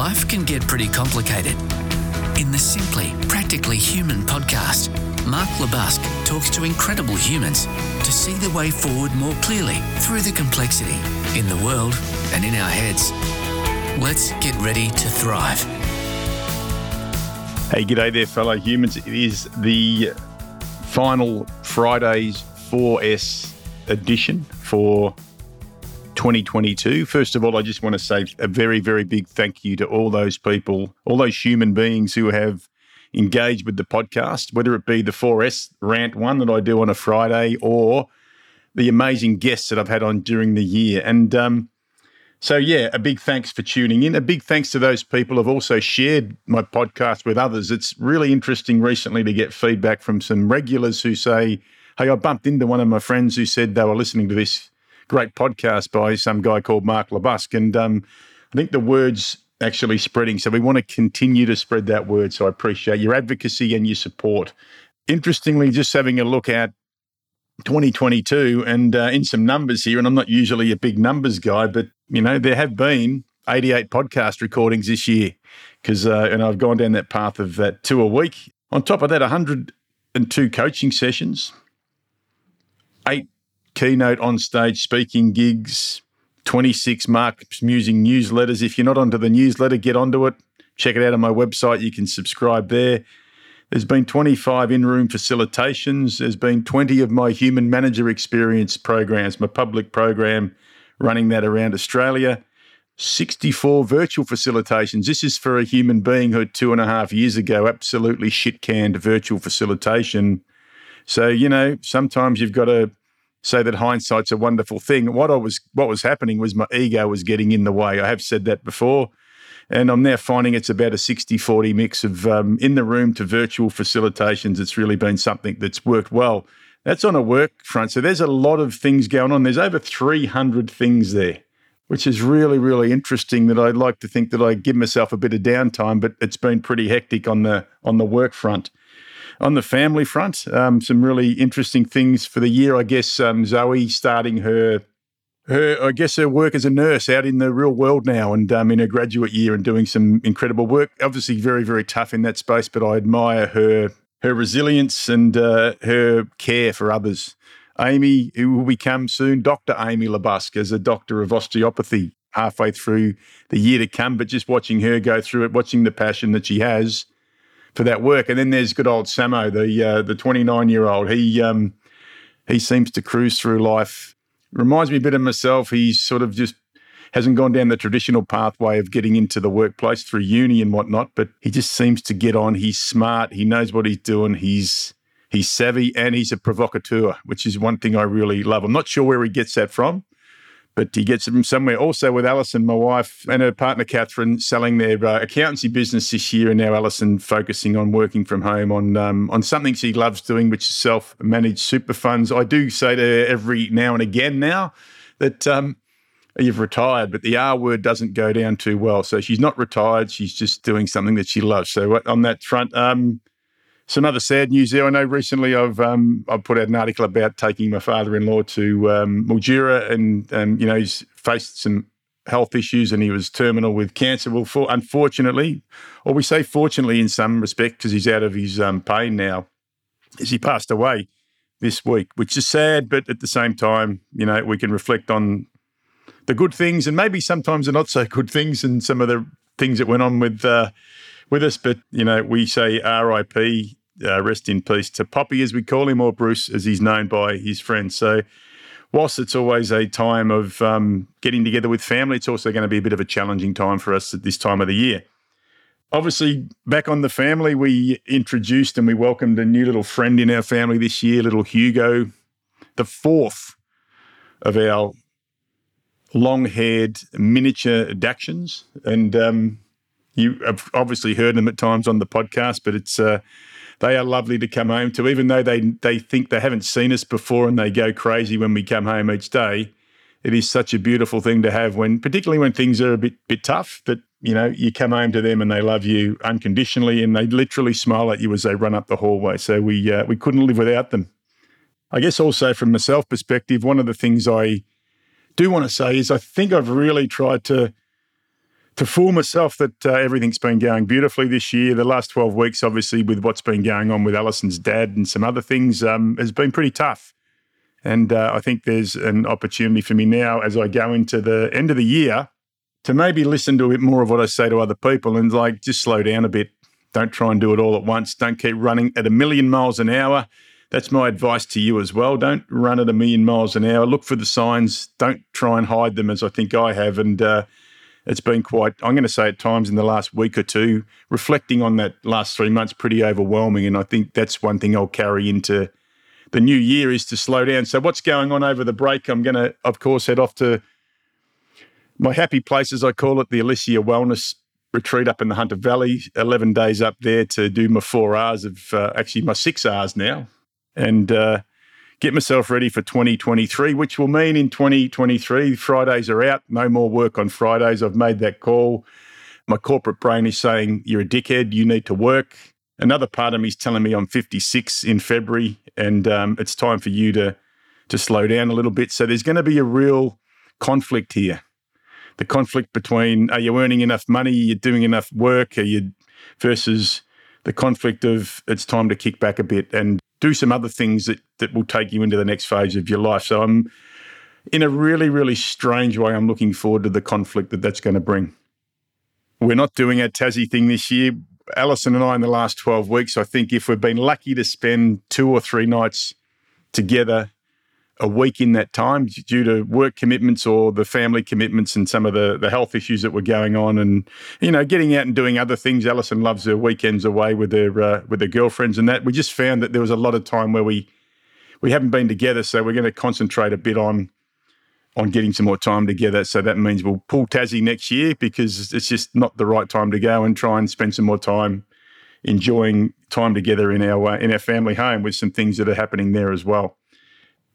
life can get pretty complicated. In the Simply Practically Human podcast, Mark LeBusque talks to incredible humans to see the way forward more clearly through the complexity in the world and in our heads. Let's get ready to thrive. Hey, g'day there, fellow humans. It is the final Friday's 4S edition for 2022. First of all, I just want to say a very, very big thank you to all those people, all those human beings who have engaged with the podcast, whether it be the 4S rant one that I do on a Friday or the amazing guests that I've had on during the year. And um, so, yeah, a big thanks for tuning in. A big thanks to those people who've also shared my podcast with others. It's really interesting recently to get feedback from some regulars who say, Hey, I bumped into one of my friends who said they were listening to this great podcast by some guy called Mark LeBusque. And um, I think the word's actually spreading. So we want to continue to spread that word. So I appreciate your advocacy and your support. Interestingly, just having a look at 2022 and uh, in some numbers here, and I'm not usually a big numbers guy, but you know there have been 88 podcast recordings this year because uh, and I've gone down that path of that two a week. On top of that, 102 coaching sessions, eight keynote on stage speaking gigs, 26 Mark's Musing newsletters. If you're not onto the newsletter, get onto it. Check it out on my website. You can subscribe there. There's been 25 in room facilitations. There's been 20 of my human manager experience programs, my public program, running that around Australia. 64 virtual facilitations. This is for a human being who two and a half years ago absolutely shit canned virtual facilitation. So, you know, sometimes you've got to say that hindsight's a wonderful thing. What I was what was happening was my ego was getting in the way. I have said that before. And I'm now finding it's about a 60 40 mix of um, in the room to virtual facilitations. It's really been something that's worked well. That's on a work front. So there's a lot of things going on. There's over 300 things there, which is really, really interesting that I'd like to think that I give myself a bit of downtime, but it's been pretty hectic on the on the work front. On the family front, um, some really interesting things for the year. I guess um, Zoe starting her her, I guess, her work as a nurse out in the real world now and um, in her graduate year and doing some incredible work. Obviously, very, very tough in that space, but I admire her her resilience and uh, her care for others. Amy, who will become soon Dr. Amy LeBusque as a doctor of osteopathy halfway through the year to come, but just watching her go through it, watching the passion that she has for that work. And then there's good old Samo, the uh, the 29 year old. He um, he seems to cruise through life. Reminds me a bit of myself. He's sort of just hasn't gone down the traditional pathway of getting into the workplace through uni and whatnot, but he just seems to get on. He's smart. He knows what he's doing. He's he's savvy and he's a provocateur, which is one thing I really love. I'm not sure where he gets that from but he gets it from somewhere. Also, with Alison, my wife, and her partner Catherine, selling their uh, accountancy business this year, and now Alison focusing on working from home on um, on something she loves doing, which is self managed super funds. I do say to her every now and again now that. Um, You've retired, but the R word doesn't go down too well. So she's not retired. She's just doing something that she loves. So on that front, um, some other sad news there. I know recently I've um, I've put out an article about taking my father-in-law to um, Mildura, and and you know he's faced some health issues and he was terminal with cancer. Well, for, unfortunately, or we say fortunately in some respect because he's out of his um, pain now, as he passed away this week, which is sad, but at the same time, you know, we can reflect on the good things and maybe sometimes the not so good things and some of the things that went on with uh, with us. But you know, we say R.I.P uh, rest in peace to Poppy, as we call him, or Bruce, as he's known by his friends. So, whilst it's always a time of um, getting together with family, it's also going to be a bit of a challenging time for us at this time of the year. Obviously, back on the family, we introduced and we welcomed a new little friend in our family this year, little Hugo, the fourth of our long haired miniature Dachshunds. And um, you have obviously heard them at times on the podcast, but it's. Uh, they are lovely to come home to, even though they they think they haven't seen us before and they go crazy when we come home each day. It is such a beautiful thing to have when, particularly when things are a bit bit tough, that you know you come home to them and they love you unconditionally and they literally smile at you as they run up the hallway. So we uh, we couldn't live without them. I guess also from myself perspective, one of the things I do want to say is I think I've really tried to to fool myself that uh, everything's been going beautifully this year. The last 12 weeks, obviously, with what's been going on with Alison's dad and some other things, um, has been pretty tough. And uh, I think there's an opportunity for me now as I go into the end of the year to maybe listen to a bit more of what I say to other people and like just slow down a bit. Don't try and do it all at once. Don't keep running at a million miles an hour. That's my advice to you as well. Don't run at a million miles an hour. Look for the signs. Don't try and hide them as I think I have. And uh, it's been quite, I'm going to say at times in the last week or two, reflecting on that last three months, pretty overwhelming. And I think that's one thing I'll carry into the new year is to slow down. So, what's going on over the break? I'm going to, of course, head off to my happy place, as I call it, the Elysia Wellness Retreat up in the Hunter Valley. 11 days up there to do my four hours of uh, actually my six hours now. And, uh, get myself ready for 2023, which will mean in 2023, Fridays are out, no more work on Fridays. I've made that call. My corporate brain is saying, You're a dickhead, you need to work. Another part of me is telling me I'm 56 in February and um, it's time for you to, to slow down a little bit. So there's going to be a real conflict here. The conflict between are you earning enough money, are you doing enough work, are you versus the conflict of it's time to kick back a bit and do some other things that, that will take you into the next phase of your life. So I'm in a really, really strange way, I'm looking forward to the conflict that that's going to bring. We're not doing a Tassie thing this year. Alison and I, in the last 12 weeks, I think if we've been lucky to spend two or three nights together a week in that time due to work commitments or the family commitments and some of the, the health issues that were going on and you know getting out and doing other things. Alison loves her weekends away with her uh, with her girlfriends and that. We just found that there was a lot of time where we we haven't been together so we're going to concentrate a bit on on getting some more time together. So that means we'll pull Tassie next year because it's just not the right time to go and try and spend some more time enjoying time together in our uh, in our family home with some things that are happening there as well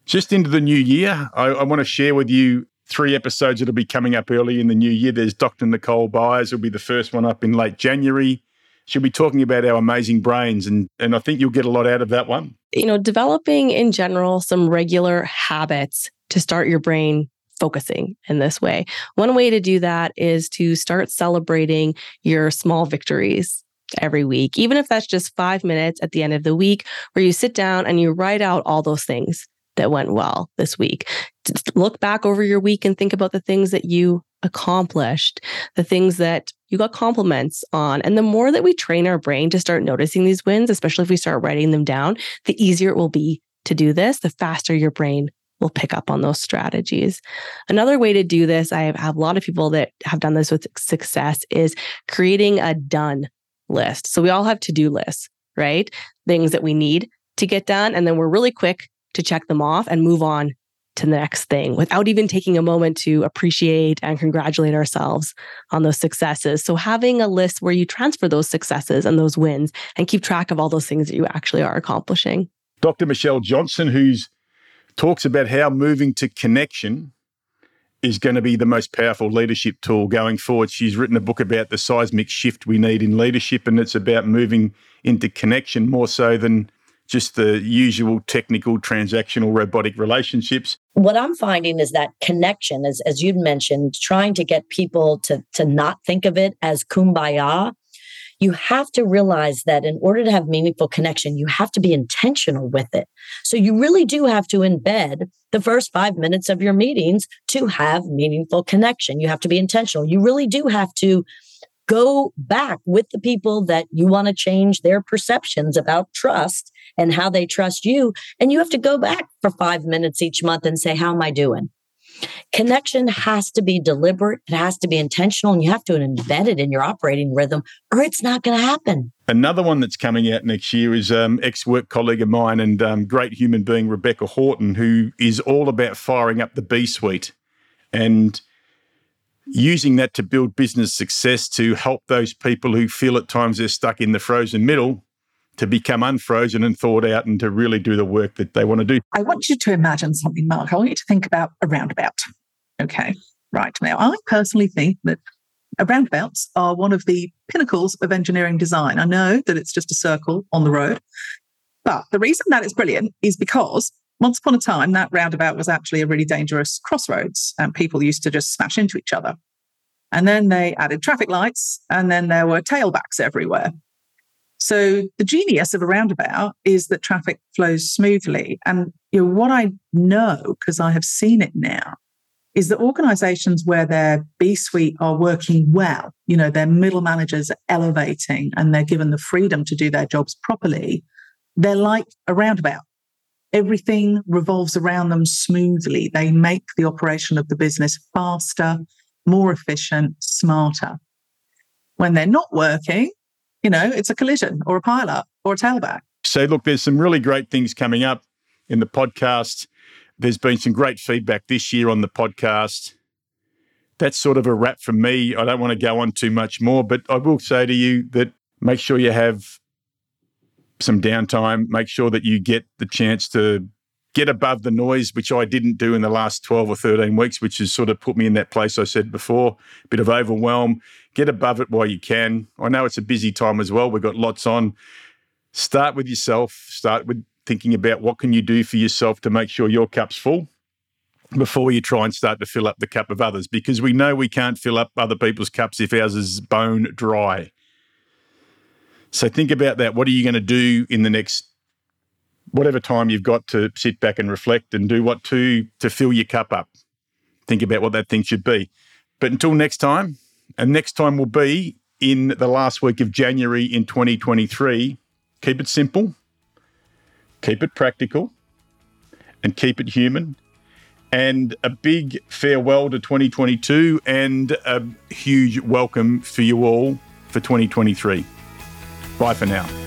just into the new year, I, I want to share with you three episodes that'll be coming up early in the new year. There's Dr. Nicole Byers, will be the first one up in late January. She'll be talking about our amazing brains, and, and I think you'll get a lot out of that one. You know, developing in general some regular habits to start your brain focusing in this way. One way to do that is to start celebrating your small victories every week, even if that's just five minutes at the end of the week, where you sit down and you write out all those things that went well this week. Just look back over your week and think about the things that you accomplished, the things that you got compliments on. And the more that we train our brain to start noticing these wins, especially if we start writing them down, the easier it will be to do this, the faster your brain will pick up on those strategies. Another way to do this, I have a lot of people that have done this with success, is creating a done list. So we all have to do lists, right? Things that we need to get done. And then we're really quick to check them off and move on to the next thing without even taking a moment to appreciate and congratulate ourselves on those successes. So, having a list where you transfer those successes and those wins and keep track of all those things that you actually are accomplishing. Dr. Michelle Johnson, who's talks about how moving to connection is going to be the most powerful leadership tool going forward. She's written a book about the seismic shift we need in leadership, and it's about moving into connection more so than just the usual technical transactional robotic relationships. What i'm finding is that connection as, as you'd mentioned trying to get people to to not think of it as kumbaya you have to realize that in order to have meaningful connection you have to be intentional with it. So you really do have to embed the first five minutes of your meetings to have meaningful connection. You have to be intentional. You really do have to go back with the people that you want to change their perceptions about trust and how they trust you. And you have to go back for five minutes each month and say, How am I doing? Connection has to be deliberate, it has to be intentional, and you have to embed it in your operating rhythm, or it's not going to happen. Another one that's coming out next year is um, ex work colleague of mine and um, great human being, Rebecca Houghton, who is all about firing up the B suite and using that to build business success to help those people who feel at times they're stuck in the frozen middle to become unfrozen and thawed out and to really do the work that they want to do. I want you to imagine something, Mark. I want you to think about a roundabout. Okay. Right. Now, I personally think that roundabouts are one of the pinnacles of engineering design. I know that it's just a circle on the road, but the reason that it's brilliant is because once upon a time, that roundabout was actually a really dangerous crossroads and people used to just smash into each other. And then they added traffic lights, and then there were tailbacks everywhere. So the genius of a roundabout is that traffic flows smoothly. And you know, what I know, because I have seen it now, is that organizations where their B suite are working well, you know, their middle managers are elevating and they're given the freedom to do their jobs properly, they're like a roundabout. Everything revolves around them smoothly. They make the operation of the business faster, more efficient, smarter. When they're not working, you know, it's a collision or a pileup or a tailback. So, look, there's some really great things coming up in the podcast. There's been some great feedback this year on the podcast. That's sort of a wrap from me. I don't want to go on too much more, but I will say to you that make sure you have some downtime. Make sure that you get the chance to get above the noise, which I didn't do in the last 12 or 13 weeks, which has sort of put me in that place I said before, a bit of overwhelm. Get above it while you can. I know it's a busy time as well. We've got lots on. Start with yourself. Start with thinking about what can you do for yourself to make sure your cup's full before you try and start to fill up the cup of others because we know we can't fill up other people's cups if ours is bone dry. So think about that. What are you going to do in the next whatever time you've got to sit back and reflect and do what to to fill your cup up. Think about what that thing should be. But until next time, and next time will be in the last week of January in 2023. Keep it simple, keep it practical, and keep it human. And a big farewell to 2022 and a huge welcome for you all for 2023. Bye for now.